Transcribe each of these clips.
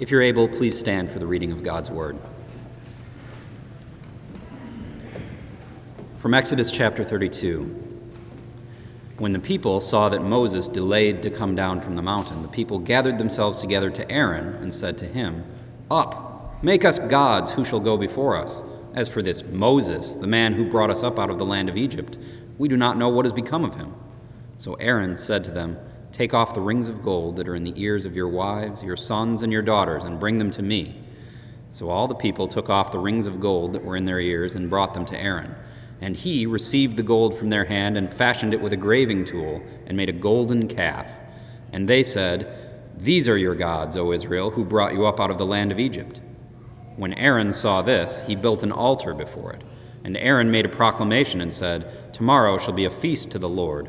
If you're able, please stand for the reading of God's Word. From Exodus chapter 32. When the people saw that Moses delayed to come down from the mountain, the people gathered themselves together to Aaron and said to him, Up, make us gods who shall go before us. As for this Moses, the man who brought us up out of the land of Egypt, we do not know what has become of him. So Aaron said to them, Take off the rings of gold that are in the ears of your wives, your sons, and your daughters, and bring them to me. So all the people took off the rings of gold that were in their ears and brought them to Aaron. And he received the gold from their hand and fashioned it with a graving tool and made a golden calf. And they said, These are your gods, O Israel, who brought you up out of the land of Egypt. When Aaron saw this, he built an altar before it. And Aaron made a proclamation and said, Tomorrow shall be a feast to the Lord.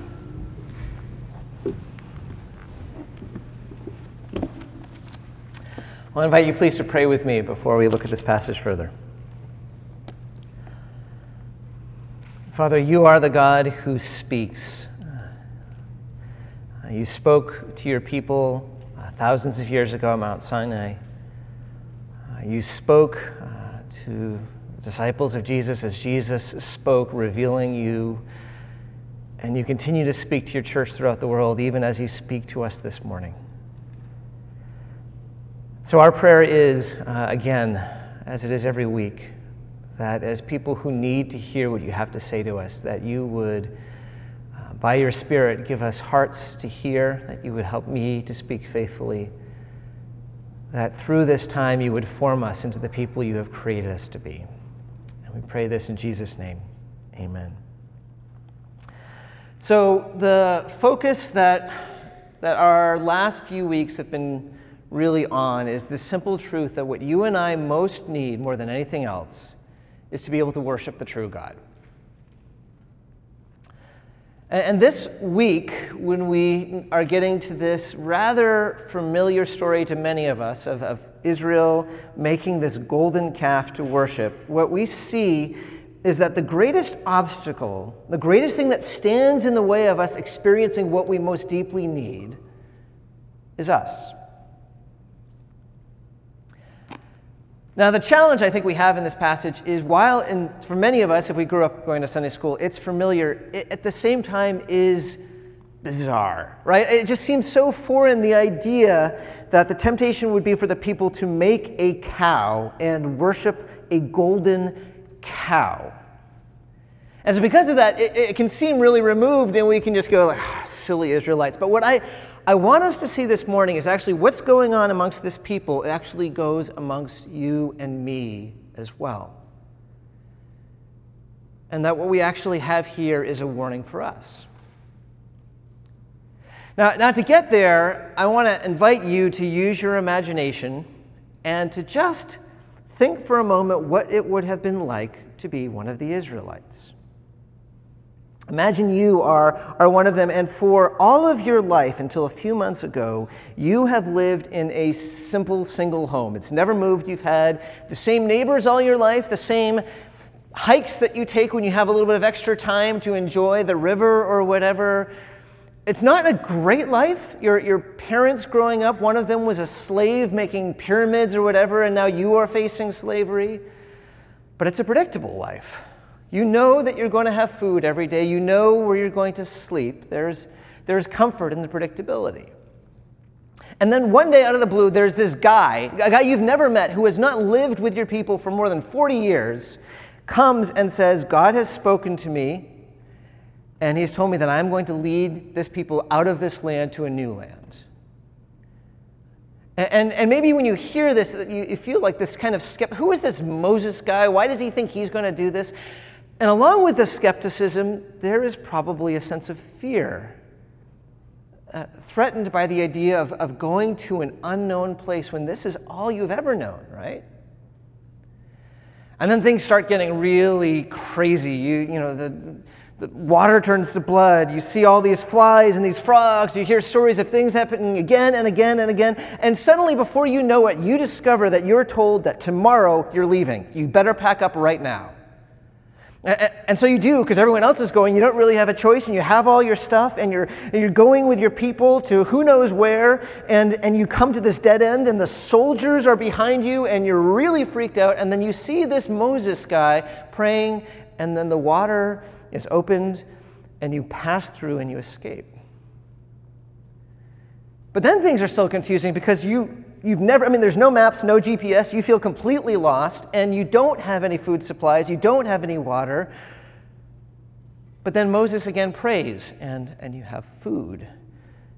I'll invite you, please, to pray with me before we look at this passage further. Father, you are the God who speaks. Uh, you spoke to your people uh, thousands of years ago at Mount Sinai. Uh, you spoke to the disciples of Jesus as Jesus spoke, revealing you. And you continue to speak to your church throughout the world, even as you speak to us this morning. So, our prayer is, uh, again, as it is every week, that as people who need to hear what you have to say to us, that you would, uh, by your Spirit, give us hearts to hear, that you would help me to speak faithfully, that through this time you would form us into the people you have created us to be. And we pray this in Jesus' name. Amen. So, the focus that, that our last few weeks have been really on is the simple truth that what you and I most need more than anything else is to be able to worship the true God. And this week, when we are getting to this rather familiar story to many of us of, of, Israel making this golden calf to worship, what we see is that the greatest obstacle, the greatest thing that stands in the way of us experiencing what we most deeply need, is us. Now, the challenge I think we have in this passage is while, in, for many of us, if we grew up going to Sunday school, it's familiar, it, at the same time is bizarre, right? It just seems so foreign, the idea that the temptation would be for the people to make a cow and worship a golden cow. And so, because of that, it, it can seem really removed, and we can just go like, oh, silly Israelites. But what I, I want us to see this morning is actually what's going on amongst this people actually goes amongst you and me as well. And that what we actually have here is a warning for us. Now, now to get there, I want to invite you to use your imagination and to just think for a moment what it would have been like to be one of the Israelites. Imagine you are, are one of them, and for all of your life until a few months ago, you have lived in a simple single home. It's never moved. You've had the same neighbors all your life, the same hikes that you take when you have a little bit of extra time to enjoy the river or whatever. It's not a great life. Your, your parents growing up, one of them was a slave making pyramids or whatever, and now you are facing slavery. But it's a predictable life. You know that you're going to have food every day, you know where you're going to sleep. There's, there's comfort in the predictability. And then one day out of the blue, there's this guy, a guy you've never met, who has not lived with your people for more than 40 years, comes and says, God has spoken to me, and he's told me that I'm going to lead this people out of this land to a new land. And, and, maybe when you hear this, you, you feel like this kind of skeptic. Who is this Moses guy? Why does he think he's going to do this? And along with the skepticism, there is probably a sense of fear uh, threatened by the idea of, of going to an unknown place when this is all you've ever known, right? And then things start getting really crazy. You, you know, the, the water turns to blood. You see all these flies and these frogs. You hear stories of things happening again and again and again. And suddenly, before you know it, you discover that you're told that tomorrow you're leaving. You better pack up right now. And so you do, because everyone else is going. You don't really have a choice, and you have all your stuff, and you're, you're going with your people to who knows where, and, and you come to this dead end, and the soldiers are behind you, and you're really freaked out. And then you see this Moses guy praying, and then the water is opened, and you pass through and you escape. But then things are still confusing because you, you've never, I mean, there's no maps, no GPS, you feel completely lost, and you don't have any food supplies, you don't have any water. But then Moses again prays, and, and you have food,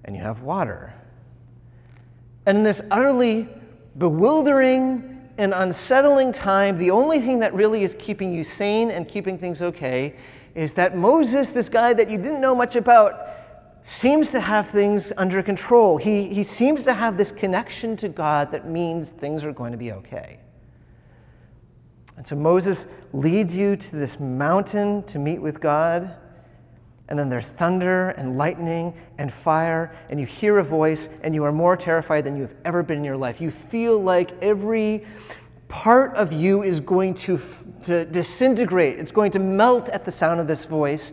and you have water. And in this utterly bewildering and unsettling time, the only thing that really is keeping you sane and keeping things okay is that Moses, this guy that you didn't know much about, seems to have things under control. He, he seems to have this connection to God that means things are going to be okay. And so Moses leads you to this mountain to meet with God. And then there's thunder and lightning and fire, and you hear a voice, and you are more terrified than you've ever been in your life. You feel like every part of you is going to, to disintegrate, it's going to melt at the sound of this voice.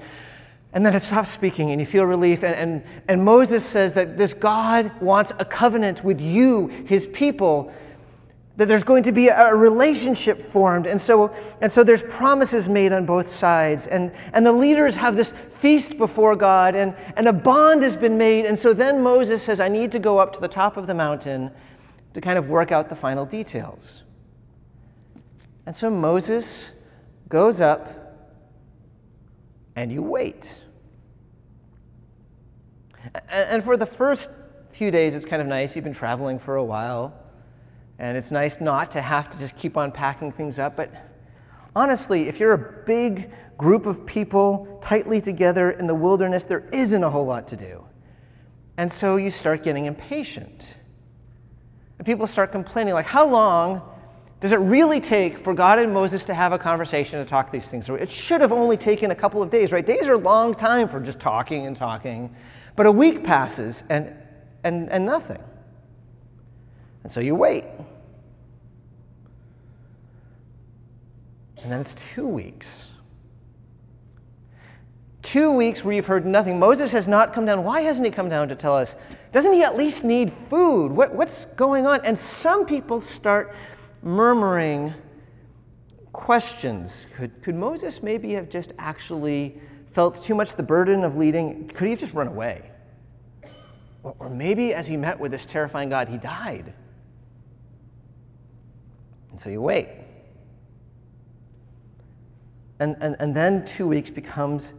And then it stops speaking and you feel relief. And, and, and Moses says that this God wants a covenant with you, his people, that there's going to be a relationship formed. And so, and so there's promises made on both sides. And, and the leaders have this feast before God, and, and a bond has been made. And so then Moses says, I need to go up to the top of the mountain to kind of work out the final details. And so Moses goes up and you wait. And for the first few days, it's kind of nice. You've been traveling for a while, and it's nice not to have to just keep on packing things up. But honestly, if you're a big group of people tightly together in the wilderness, there isn't a whole lot to do. And so you start getting impatient. And people start complaining, like, how long does it really take for God and Moses to have a conversation to talk these things through? It should have only taken a couple of days, right? Days are a long time for just talking and talking, but a week passes and, and, and nothing. And so you wait. And then it's two weeks. Two weeks where you've heard nothing. Moses has not come down. Why hasn't he come down to tell us? Doesn't he at least need food? What, what's going on? And some people start murmuring questions. Could, could Moses maybe have just actually felt too much the burden of leading? Could he have just run away? Or, or maybe as he met with this terrifying God, he died. And so you wait. And, and, and then two weeks becomes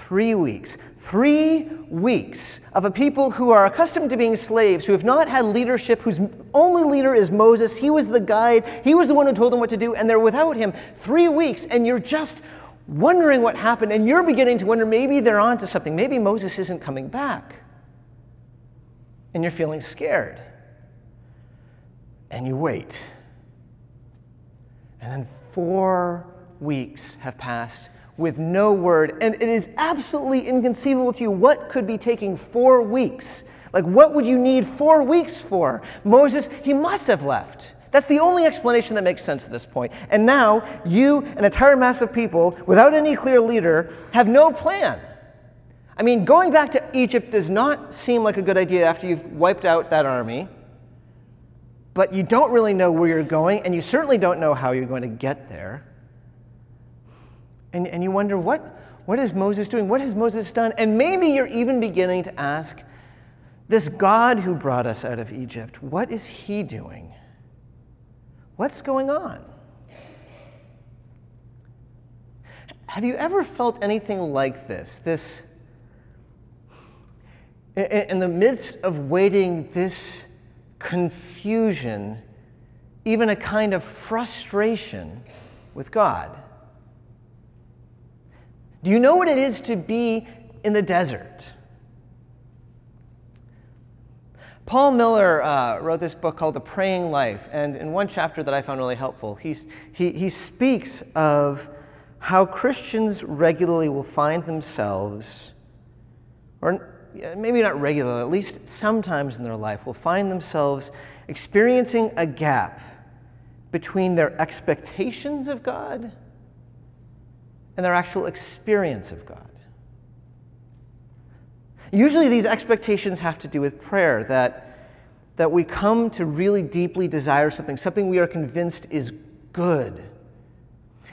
Three weeks. Three weeks of a people who are accustomed to being slaves, who have not had leadership, whose only leader is Moses. He was the guide, he was the one who told them what to do, and they're without him. Three weeks, and you're just wondering what happened, and you're beginning to wonder maybe they're onto something. Maybe Moses isn't coming back. And you're feeling scared. And you wait. And then four weeks have passed with no word. And it is absolutely inconceivable to you what could be taking four weeks. Like, what would you need four weeks for? Moses, he must have left. That's the only explanation that makes sense at this point. And now, you, an entire mass of people, without any clear leader, have no plan. I mean, going back to Egypt does not seem like a good idea after you've wiped out that army, but you don't really know where you're going, and you certainly don't know how you're going to get there. And, and you wonder, what, what is Moses doing? What has Moses done? And maybe you're even beginning to ask, this God who brought us out of Egypt, what is he doing? What's going on? Have you ever felt anything like this? This, in the midst of waiting, this confusion, even a kind of frustration with God. Do you know what it is to be in the desert? Paul Miller uh, wrote this book called The Praying Life, and in one chapter that I found really helpful, he's, he, he speaks of how Christians regularly will find themselves, or maybe not regularly, at least sometimes in their life, will find themselves experiencing a gap between their expectations of God and their actual experience of God. Usually, these expectations have to do with prayer, that, that we come to really deeply desire something, something we are convinced is good.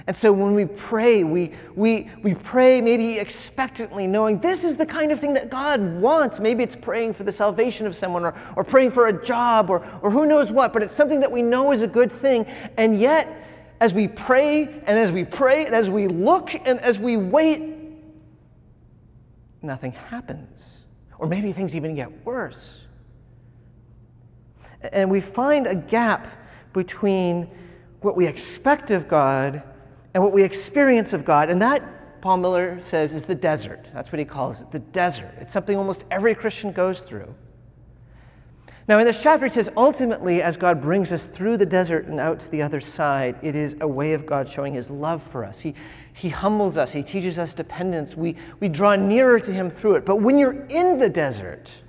And so when we pray, we, we, we pray maybe expectantly, knowing this is the kind of thing that God wants. Maybe it's praying for the salvation of someone or, or praying for a job or, or who knows what, but it's something that we know is a good thing. And yet, as we pray and as we pray and as we look and as we wait, nothing happens. Or maybe things even get worse. And we find a gap between what we expect of God and what we experience of God. And that, Paul Miller says, is the desert. That's what he calls it the desert. It's something almost every Christian goes through. Now, in this chapter, it says, ultimately, as God brings us through the desert and out to the other side, it is a way of God showing his love for us. He, he humbles us, he teaches us dependence. We, we draw nearer to him through it. But when you're in the desert,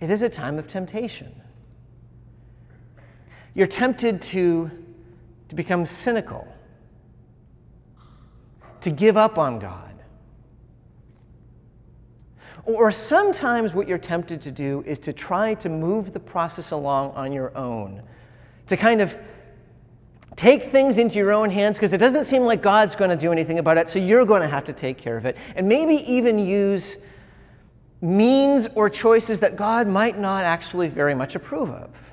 it is a time of temptation. You're tempted to, to become cynical to give up on God. Or sometimes what you're tempted to do is to try to move the process along on your own, to kind of take things into your own hands because it doesn't seem like God's going to do anything about it, so you're going to have to take care of it. And maybe even use means or choices that God might not actually very much approve of.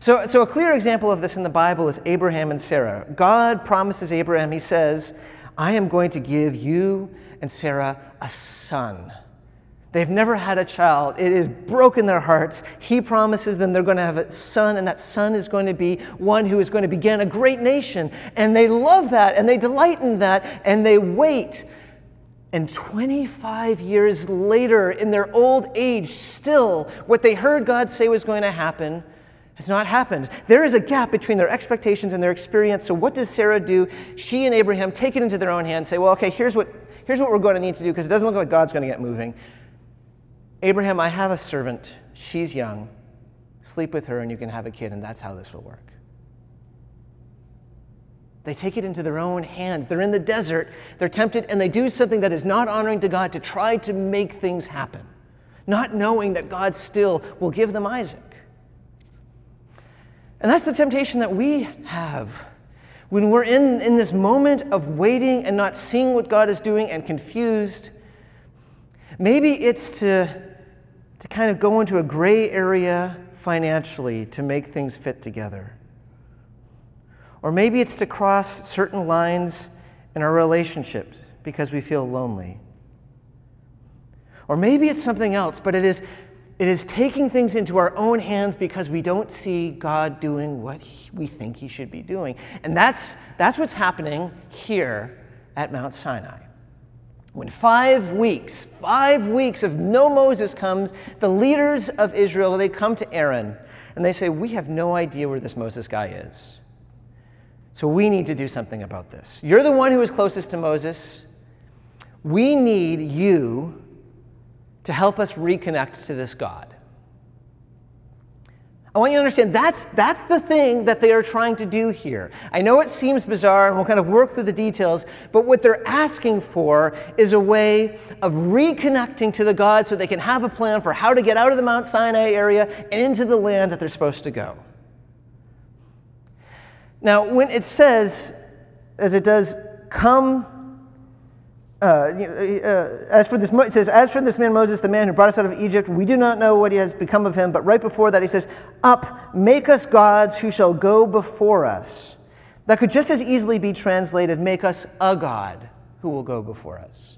So, so, a clear example of this in the Bible is Abraham and Sarah. God promises Abraham, He says, I am going to give you and Sarah a son. They've never had a child. It has broken their hearts. He promises them they're going to have a son, and that son is going to be one who is going to begin a great nation. And they love that, and they delight in that, and they wait. And 25 years later, in their old age, still, what they heard God say was going to happen has not happened. There is a gap between their expectations and their experience. So, what does Sarah do? She and Abraham take it into their own hands, say, Well, okay, here's what, here's what we're going to need to do because it doesn't look like God's going to get moving. Abraham, I have a servant. She's young. Sleep with her and you can have a kid, and that's how this will work. They take it into their own hands. They're in the desert, they're tempted, and they do something that is not honoring to God to try to make things happen, not knowing that God still will give them Isaac. And that's the temptation that we have when we're in, in this moment of waiting and not seeing what God is doing and confused. Maybe it's to, to kind of go into a gray area financially to make things fit together. Or maybe it's to cross certain lines in our relationships because we feel lonely. Or maybe it's something else, but it is it is taking things into our own hands because we don't see God doing what we think He should be doing. And that's, that's what's happening here at Mount Sinai. When five weeks, five weeks of no Moses comes, the leaders of Israel, they come to Aaron and they say, We have no idea where this Moses guy is. So we need to do something about this. You're the one who is closest to Moses. We need you to help us reconnect to this God. I want you to understand that's, that's the thing that they are trying to do here. I know it seems bizarre, and we'll kind of work through the details, but what they're asking for is a way of reconnecting to the God so they can have a plan for how to get out of the Mount Sinai area and into the land that they're supposed to go. Now, when it says, as it does, come uh, uh, as for this, it says, as for this man Moses, the man who brought us out of Egypt, we do not know what he has become of him. But right before that, he says, Up, make us gods who shall go before us. That could just as easily be translated, Make us a God who will go before us.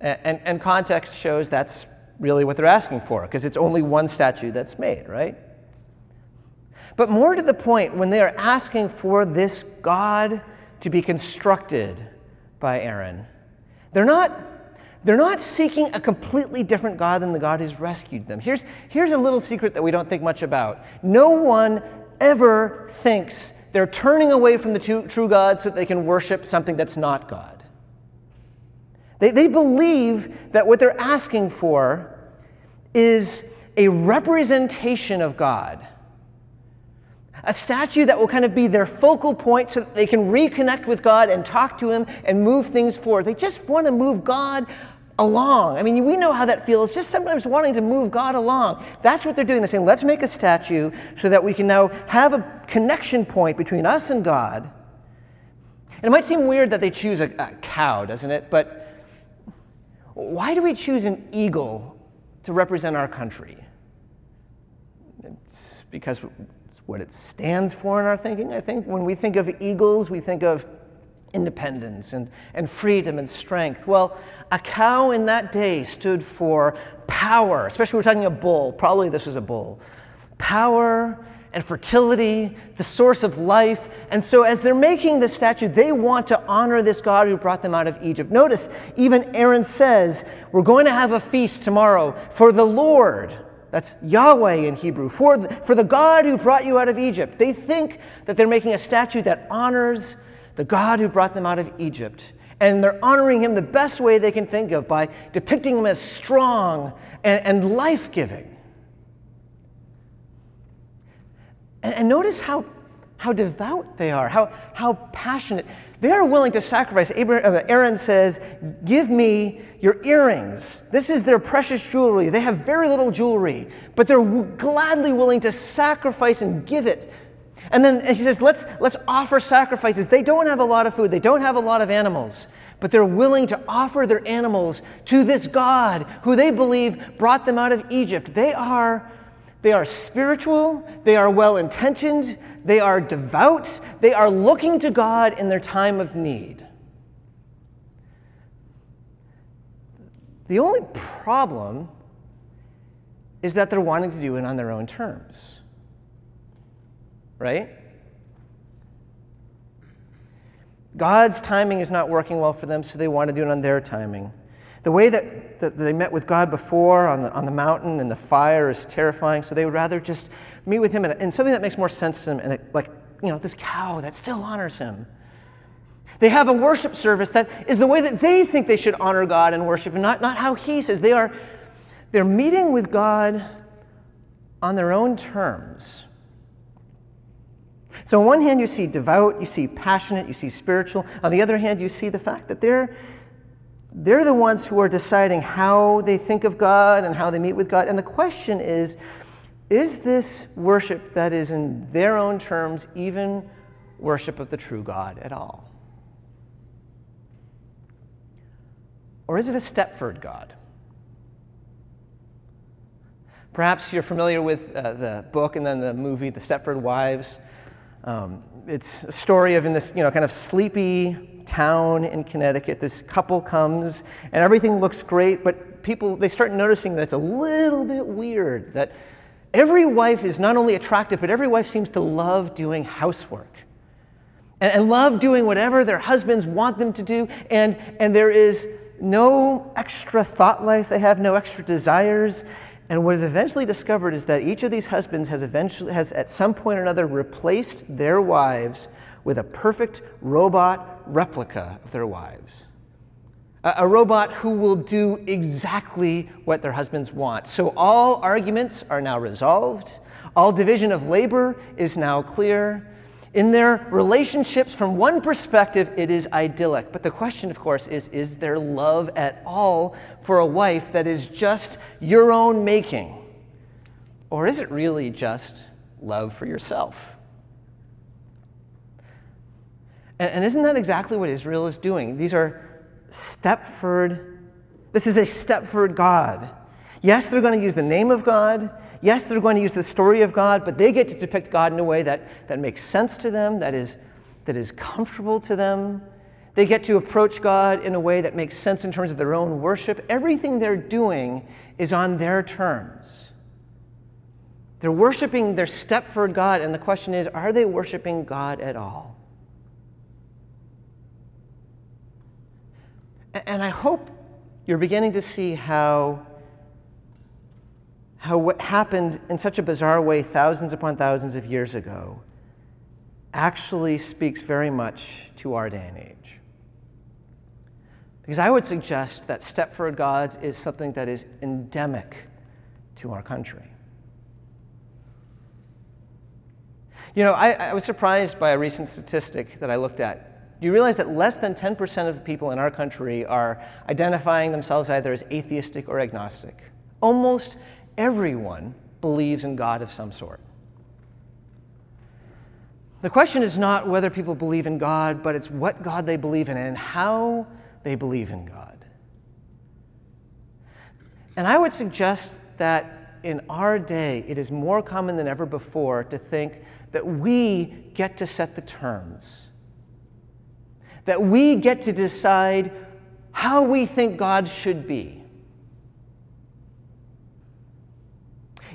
And, and context shows that's really what they're asking for, because it's only one statue that's made, right? But more to the point, when they are asking for this God to be constructed by Aaron, they're not, they're not seeking a completely different God than the God who's rescued them. Here's, here's a little secret that we don't think much about. No one ever thinks they're turning away from the true, true God so that they can worship something that's not God. They, they believe that what they're asking for is a representation of God a statue that will kind of be their focal point so that they can reconnect with God and talk to Him and move things forward. They just want to move God along. I mean, we know how that feels, just sometimes wanting to move God along. That's what they're doing. They're saying, let's make a statue so that we can now have a connection point between us and God. And it might seem weird that they choose a, a cow, doesn't it? But why do we choose an eagle to represent our country? It's because what it stands for in our thinking. I think when we think of eagles, we think of independence and, and freedom and strength. Well, a cow in that day stood for power, especially we're talking a bull, probably this was a bull. Power and fertility, the source of life. And so, as they're making this statue, they want to honor this God who brought them out of Egypt. Notice, even Aaron says, We're going to have a feast tomorrow for the Lord. That's Yahweh in Hebrew, for the, for the God who brought you out of Egypt. They think that they're making a statue that honors the God who brought them out of Egypt. And they're honoring him the best way they can think of by depicting him as strong and, and life giving. And, and notice how, how devout they are, how, how passionate. They are willing to sacrifice. Uh, Aaron says, Give me your earrings. This is their precious jewelry. They have very little jewelry, but they're gladly willing to sacrifice and give it. And then he says, let's, let's offer sacrifices. They don't have a lot of food, they don't have a lot of animals, but they're willing to offer their animals to this God who they believe brought them out of Egypt. They are they are spiritual, they are well intentioned, they are devout, they are looking to God in their time of need. The only problem is that they're wanting to do it on their own terms. Right? God's timing is not working well for them, so they want to do it on their timing. The way that, that they met with God before on the, on the mountain and the fire is terrifying, so they would rather just meet with Him in, in something that makes more sense to them, and like, you know, this cow that still honors Him. They have a worship service that is the way that they think they should honor God and worship, and not, not how He says. They are they're meeting with God on their own terms. So, on one hand, you see devout, you see passionate, you see spiritual. On the other hand, you see the fact that they're they're the ones who are deciding how they think of God and how they meet with God. And the question is is this worship that is in their own terms even worship of the true God at all? Or is it a Stepford God? Perhaps you're familiar with uh, the book and then the movie, The Stepford Wives. Um, it's a story of in this, you know, kind of sleepy town in Connecticut. This couple comes and everything looks great, but people they start noticing that it's a little bit weird that every wife is not only attractive, but every wife seems to love doing housework. And, and love doing whatever their husbands want them to do, and, and there is no extra thought life, they have no extra desires. And what is eventually discovered is that each of these husbands has eventually has at some point or another replaced their wives with a perfect robot replica of their wives. A, robot who will do exactly what their husbands want. So all arguments are now resolved. All division of labor is now clear. In their relationships, from one perspective, it is idyllic. But the question, of course, is is there love at all for a wife that is just your own making? Or is it really just love for yourself? And, and isn't that exactly what Israel is doing? These are Stepford, this is a Stepford God. Yes, they're going to use the name of God. Yes, they're going to use the story of God, but they get to depict God in a way that, that makes sense to them, that is, that is comfortable to them. They get to approach God in a way that makes sense in terms of their own worship. Everything they're doing is on their terms. They're worshiping their Stepford God, and the question is are they worshiping God at all? And I hope you're beginning to see how how what happened in such a bizarre way thousands upon thousands of years ago actually speaks very much to our day and age. Because I would suggest that Stepford Gods is something that is endemic to our country. You know, I, I, was surprised by a recent statistic that I looked at. You realize that less than 10% of the people in our country are identifying themselves either as atheistic or agnostic. Almost everyone believes in God of some sort. The question is not whether people believe in God, but it's what God they believe in and how they believe in God. And I would suggest that in our day, it is more common than ever before to think that we get to set the terms, that we get to decide how we think God should be.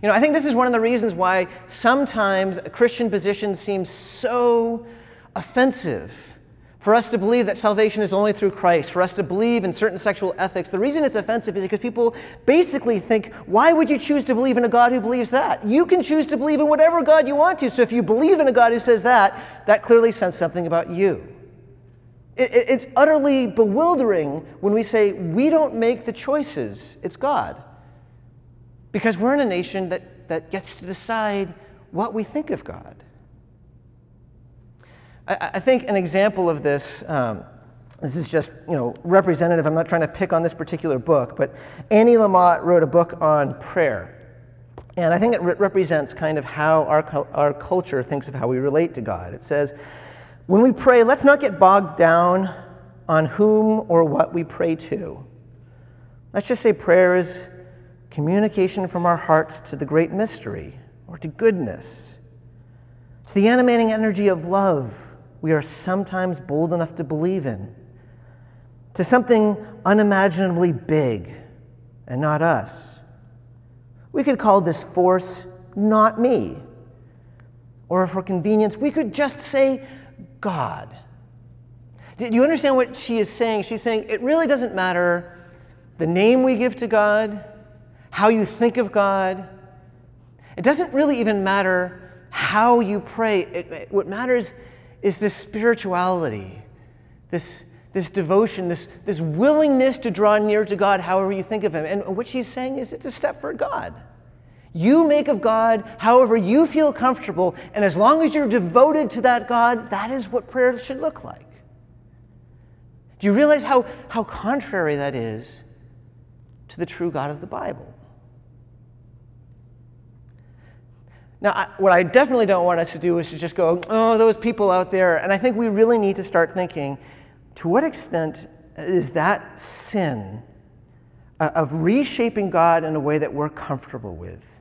You know, I think this is one of the reasons why sometimes a Christian position seems so offensive. For us to believe that salvation is only through Christ, for us to believe in certain sexual ethics, the reason it's offensive is because people basically think, why would you choose to believe in a God who believes that? You can choose to believe in whatever God you want to. So if you believe in a God who says that, that clearly says something about you. It's utterly bewildering when we say we don't make the choices, it's God. Because we're in a nation that, that gets to decide what we think of God. I, I think an example of this. Um, this is just you know representative. I'm not trying to pick on this particular book, but Annie Lamott wrote a book on prayer, and I think it re- represents kind of how our, our culture thinks of how we relate to God. It says, when we pray, let's not get bogged down on whom or what we pray to. Let's just say prayer is communication from our hearts to the great mystery or to goodness, to the animating energy of love we are sometimes bold enough to believe in, to something unimaginably big and not us. We could call this force not me. Or for convenience, we could just say God. Do you understand what she is saying? She's saying it really doesn't matter the name we give to God, how you think of God. It doesn't really even matter how you pray. It, it, what matters is this spirituality, this, this devotion, this, this willingness to draw near to God however you think of Him. And what she's saying is it's a Stepford God. You make of God however you feel comfortable, and as long as you're devoted to that God, that is what prayer should look like. Do you realize how, how contrary that is to the true God of the Bible? Now, I, what I definitely don't want us to do is to just go, oh, those people out there. And I think we really need to start thinking to what extent is that sin uh, of reshaping God in a way that we're comfortable with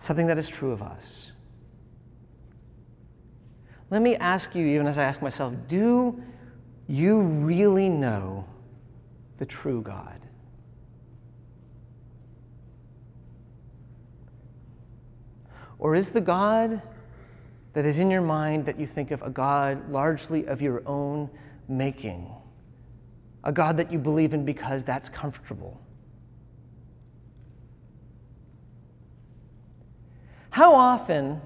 something that is true of us? Let me ask you, even as I ask myself, do you really know the true God? Or is the God that is in your mind that you think of a God largely of your own making? A God that you believe in because that's comfortable? How often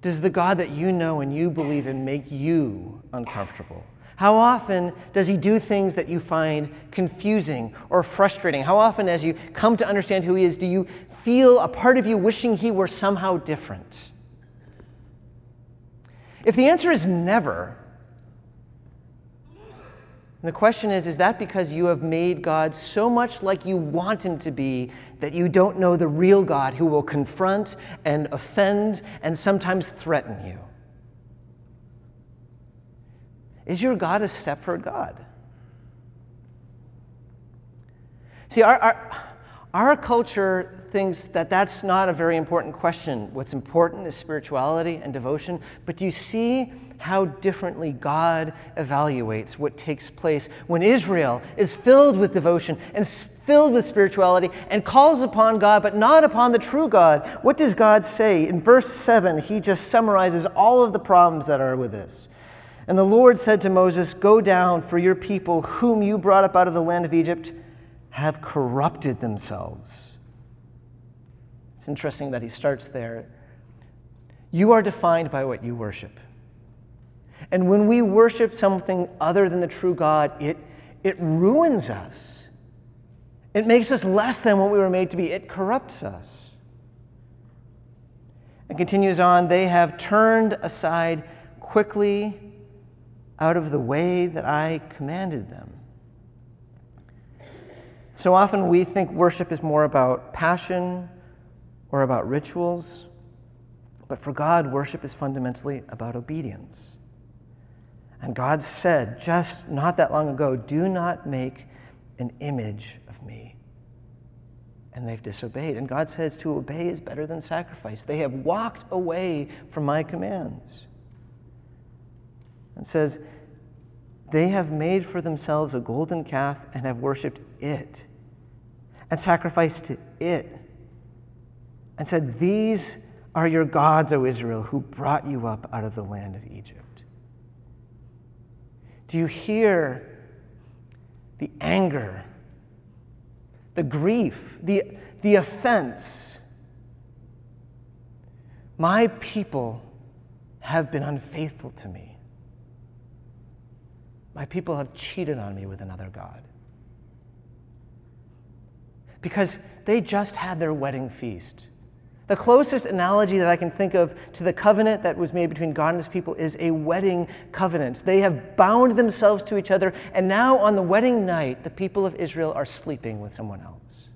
does the God that you know and you believe in make you uncomfortable? How often does he do things that you find confusing or frustrating? How often, as you come to understand who he is, do you feel a part of you wishing he were somehow different? If the answer is never, the question is, is that because you have made God so much like you want him to be that you don't know the real God who will confront and offend and sometimes threaten you? Is your God a Stepford God? See, our, our, our culture thinks that that's not a very important question. What's important is spirituality and devotion. But do you see how differently God evaluates what takes place when Israel is filled with devotion and filled with spirituality and calls upon God, but not upon the true God? What does God say? In verse 7, he just summarizes all of the problems that are with this. And the Lord said to Moses, Go down, for your people, whom you brought up out of the land of Egypt, have corrupted themselves. It's interesting that he starts there. You are defined by what you worship. And when we worship something other than the true God, it, it ruins us. It makes us less than what we were made to be. It corrupts us. And continues on, they have turned aside quickly out of the way that I commanded them. So often we think worship is more about passion or about rituals, but for God, worship is fundamentally about obedience. And God said just not that long ago, Do not make an image of me. And they've disobeyed. And God says to obey is better than sacrifice. They have walked away from my commands. And says, they have made for themselves a golden calf and have worshiped it and sacrificed to it and said, These are your gods, O Israel, who brought you up out of the land of Egypt. Do you hear the anger, the grief, the, the offense? My people have been unfaithful to me. My people have cheated on me with another God. Because they just had their wedding feast. The closest analogy that I can think of to the covenant that was made between God and his people is a wedding covenant. They have bound themselves to each other, and now on the wedding night, the people of Israel are sleeping with someone else.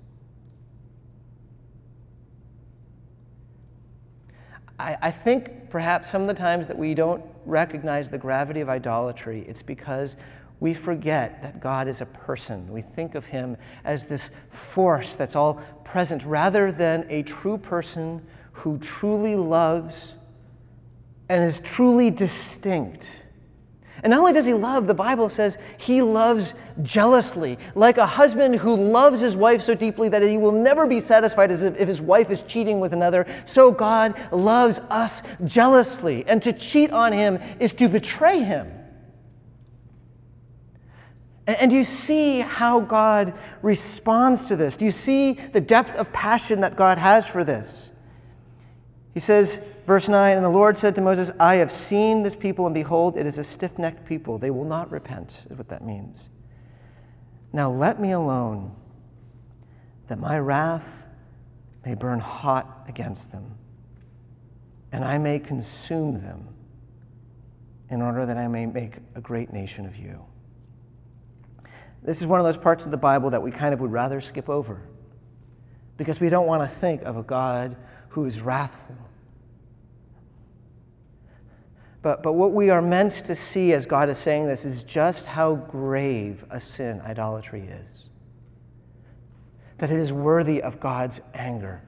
I, I think perhaps some of the times that we don't recognize the gravity of idolatry, it's because we forget that God is a person. We think of him as this force that's all present rather than a true person who truly loves and is truly distinct and not only does he love, the Bible says he loves jealously, like a husband who loves his wife so deeply that he will never be satisfied if his wife is cheating with another. So God loves us jealously. And to cheat on him is to betray him. And, do you see how God responds to this? Do you see the depth of passion that God has for this? He says, verse 9, and the Lord said to Moses, I have seen this people, and behold, it is a stiff necked people. They will not repent, is what that means. Now let me alone, that my wrath may burn hot against them, and I may consume them, in order that I may make a great nation of you. This is one of those parts of the Bible that we kind of would rather skip over because we don't want to think of a God who is wrathful. But, but what we are meant to see as God is saying this is just how grave a sin idolatry is. That it is worthy of God's anger,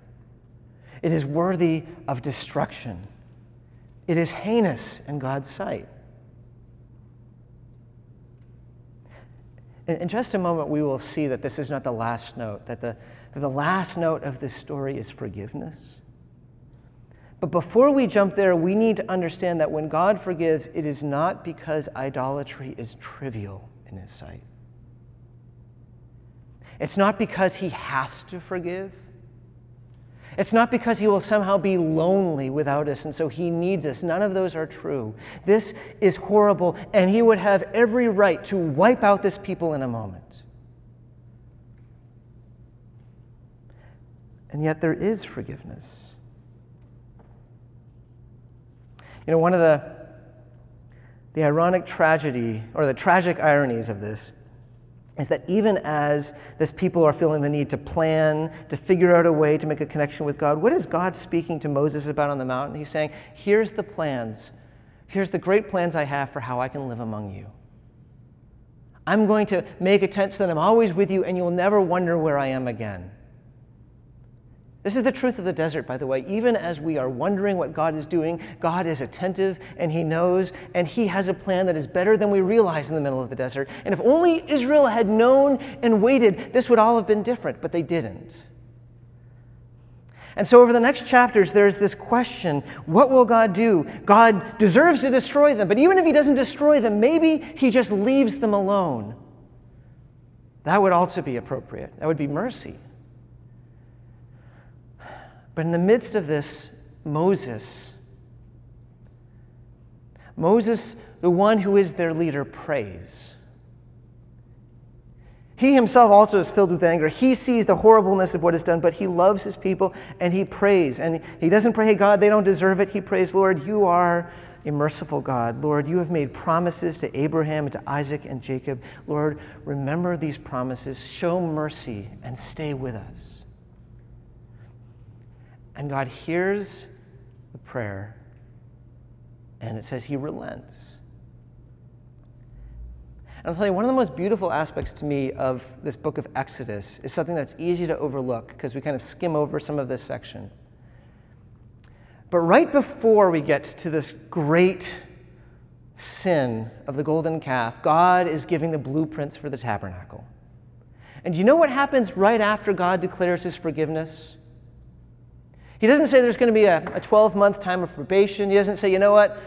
it is worthy of destruction, it is heinous in God's sight. In, just a moment, we will see that this is not the last note, that the, that the last note of this story is forgiveness but before we jump there, we need to understand that when God forgives, it is not because idolatry is trivial in His sight. It's not because He has to forgive. It's not because he will somehow be lonely without us and so he needs us. None of those are true. This is horrible, and he would have every right to wipe out this people in a moment. And yet there is forgiveness. You know, one of the, the ironic tragedy, or the tragic ironies of this, is that even as this people are feeling the need to plan, to figure out a way to make a connection with God, what is God speaking to Moses about on the mountain? He's saying, Here's the plans. Here's the great plans I have for how I can live among you. I'm going to make a tent so that I'm always with you and you'll never wonder where I am again. This is the truth of the desert, by the way. Even as we are wondering what God is doing, God is attentive and He knows, and He has a plan that is better than we realize in the middle of the desert. And if only Israel had known and waited, this would all have been different, but they didn't. And so, over the next chapters, there's this question what will God do? God deserves to destroy them, but even if He doesn't destroy them, maybe He just leaves them alone. That would also be appropriate. That would be mercy. But in the midst of this, Moses, Moses, the one who is their leader, prays. He himself also is filled with anger. He sees the horribleness of what is done, but he loves his people and he prays. And he doesn't pray, hey, God, they don't deserve it. He prays, Lord, you are a merciful God. Lord, you have made promises to Abraham and to Isaac and Jacob. Lord, remember these promises, show mercy, and stay with us. And God hears the prayer, and it says he relents. And I'll tell you, one of the most beautiful aspects to me of this book of Exodus is something that's easy to overlook because we kind of skim over some of this section. But right before we get to this great sin of the golden calf, God is giving the blueprints for the tabernacle. And you know what happens right after God declares his forgiveness? He doesn't say there's going to be a, a 12 month time of probation. He doesn't say, you know what,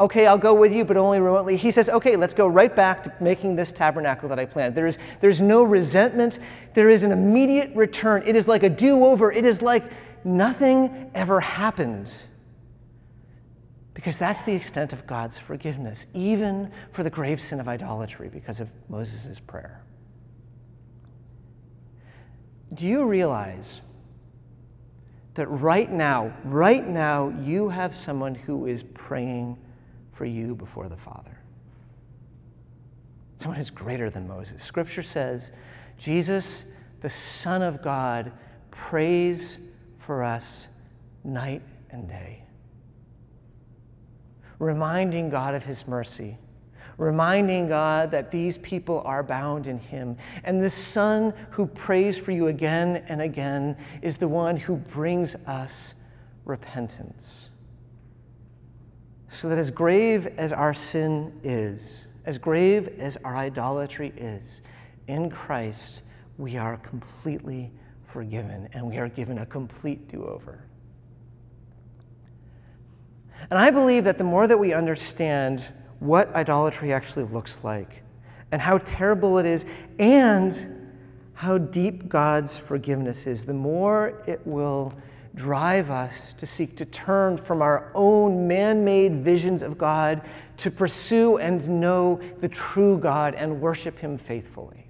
okay, I'll go with you, but only remotely. He says, okay, let's go right back to making this tabernacle that I planned. There is, there's no resentment, there is an immediate return. It is like a do over, it is like nothing ever happened. Because that's the extent of God's forgiveness, even for the grave sin of idolatry, because of Moses' prayer. Do you realize that right now, right now, you have someone who is praying for you before the Father. Someone who's greater than Moses. Scripture says Jesus, the Son of God, prays for us night and day, reminding God of his mercy reminding God that these people are bound in Him. And the Son who prays for you again and again is the one who brings us repentance. So that as grave as our sin is, as grave as our idolatry is, in Christ we are completely forgiven and we are given a complete do over. And I believe that the more that we understand what idolatry actually looks like and how terrible it is and how deep God's forgiveness is, the more it will drive us to seek to turn from our own man made visions of God to pursue and know the true God and worship Him faithfully.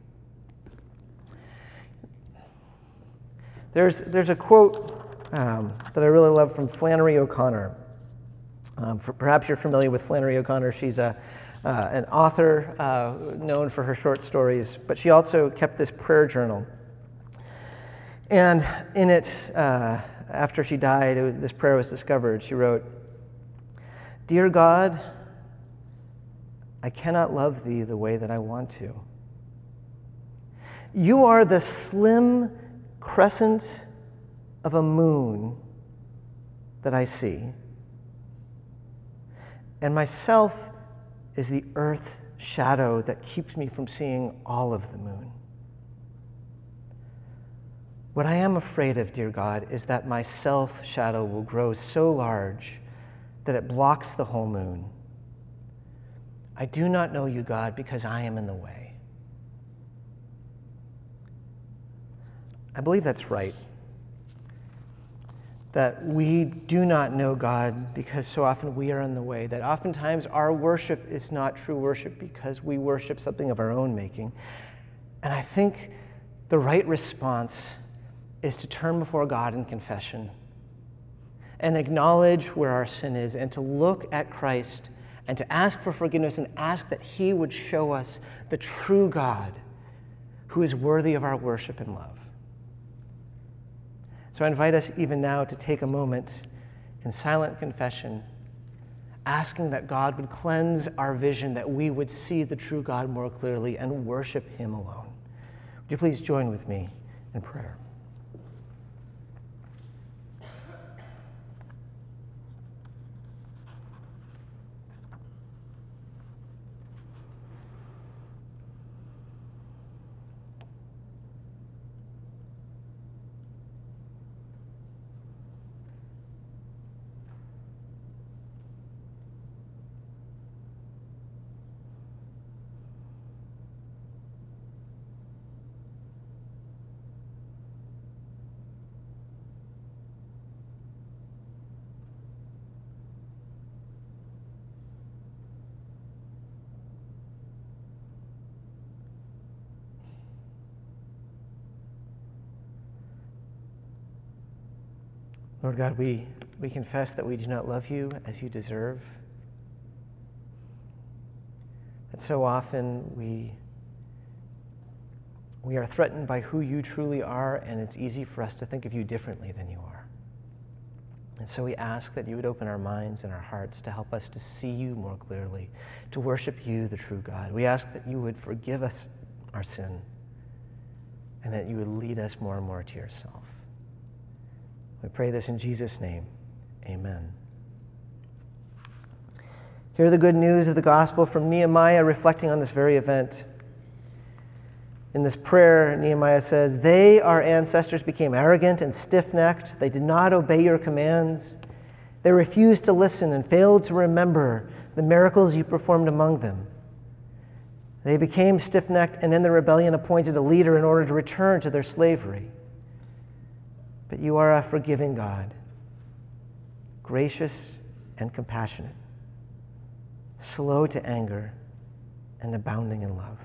There's, there's a quote um, that I really love from Flannery O'Connor. Um, for, perhaps you're familiar with Flannery O'Connor. She's a, uh, an author uh, known for her short stories, but she also kept this prayer journal. And in it, uh, after she died, this prayer was discovered. She wrote, Dear God, I cannot love thee the way that I want to. You are the slim crescent of a moon that I see and myself is the earth's shadow that keeps me from seeing all of the moon. What I am afraid of, dear God, is that my self shadow will grow so large that it blocks the whole moon. I do not know you, God, because I am in the way. I believe that's right. That we do not know God because so often we are in the way, that oftentimes our worship is not true worship because we worship something of our own making. And I think the right response is to turn before God in confession and acknowledge where our sin is and to look at Christ and to ask for forgiveness and ask that He would show us the true God who is worthy of our worship and love. So I invite us even now to take a moment in silent confession, asking that God would cleanse our vision, that we would see the true God more clearly and worship Him alone. Would you please join with me in prayer? Lord God, we, we confess that we do not love you as you deserve. That so often we, we are threatened by who you truly are, and it's easy for us to think of you differently than you are. And so we ask that you would open our minds and our hearts to help us to see you more clearly, to worship you, the true God. We ask that you would forgive us our sin, and that you would lead us more and more to yourself. We pray this in Jesus' name. Amen. Hear the good news of the gospel from Nehemiah reflecting on this very event. In this prayer, Nehemiah says, They, our ancestors, became arrogant and stiff necked. They did not obey your commands. They refused to listen and failed to remember the miracles you performed among them. They became stiff necked and in the rebellion appointed a leader in order to return to their slavery. But you are a forgiving God, gracious and compassionate, slow to anger, and abounding in love.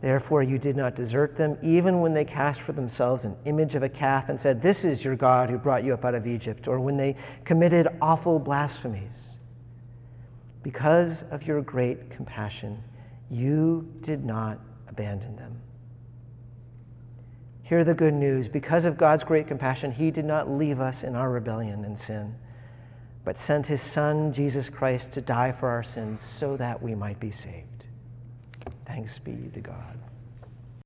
Therefore, you did not desert them, even when they cast for themselves an image of a calf and said, This is your God who brought you up out of Egypt, or when they committed awful blasphemies. Because of your great compassion, you did not abandon them. Hear the good news. Because of God's great compassion, He did not leave us in our rebellion and sin, but sent His Son, Jesus Christ, to die for our sins so that we might be saved. Thanks be to God.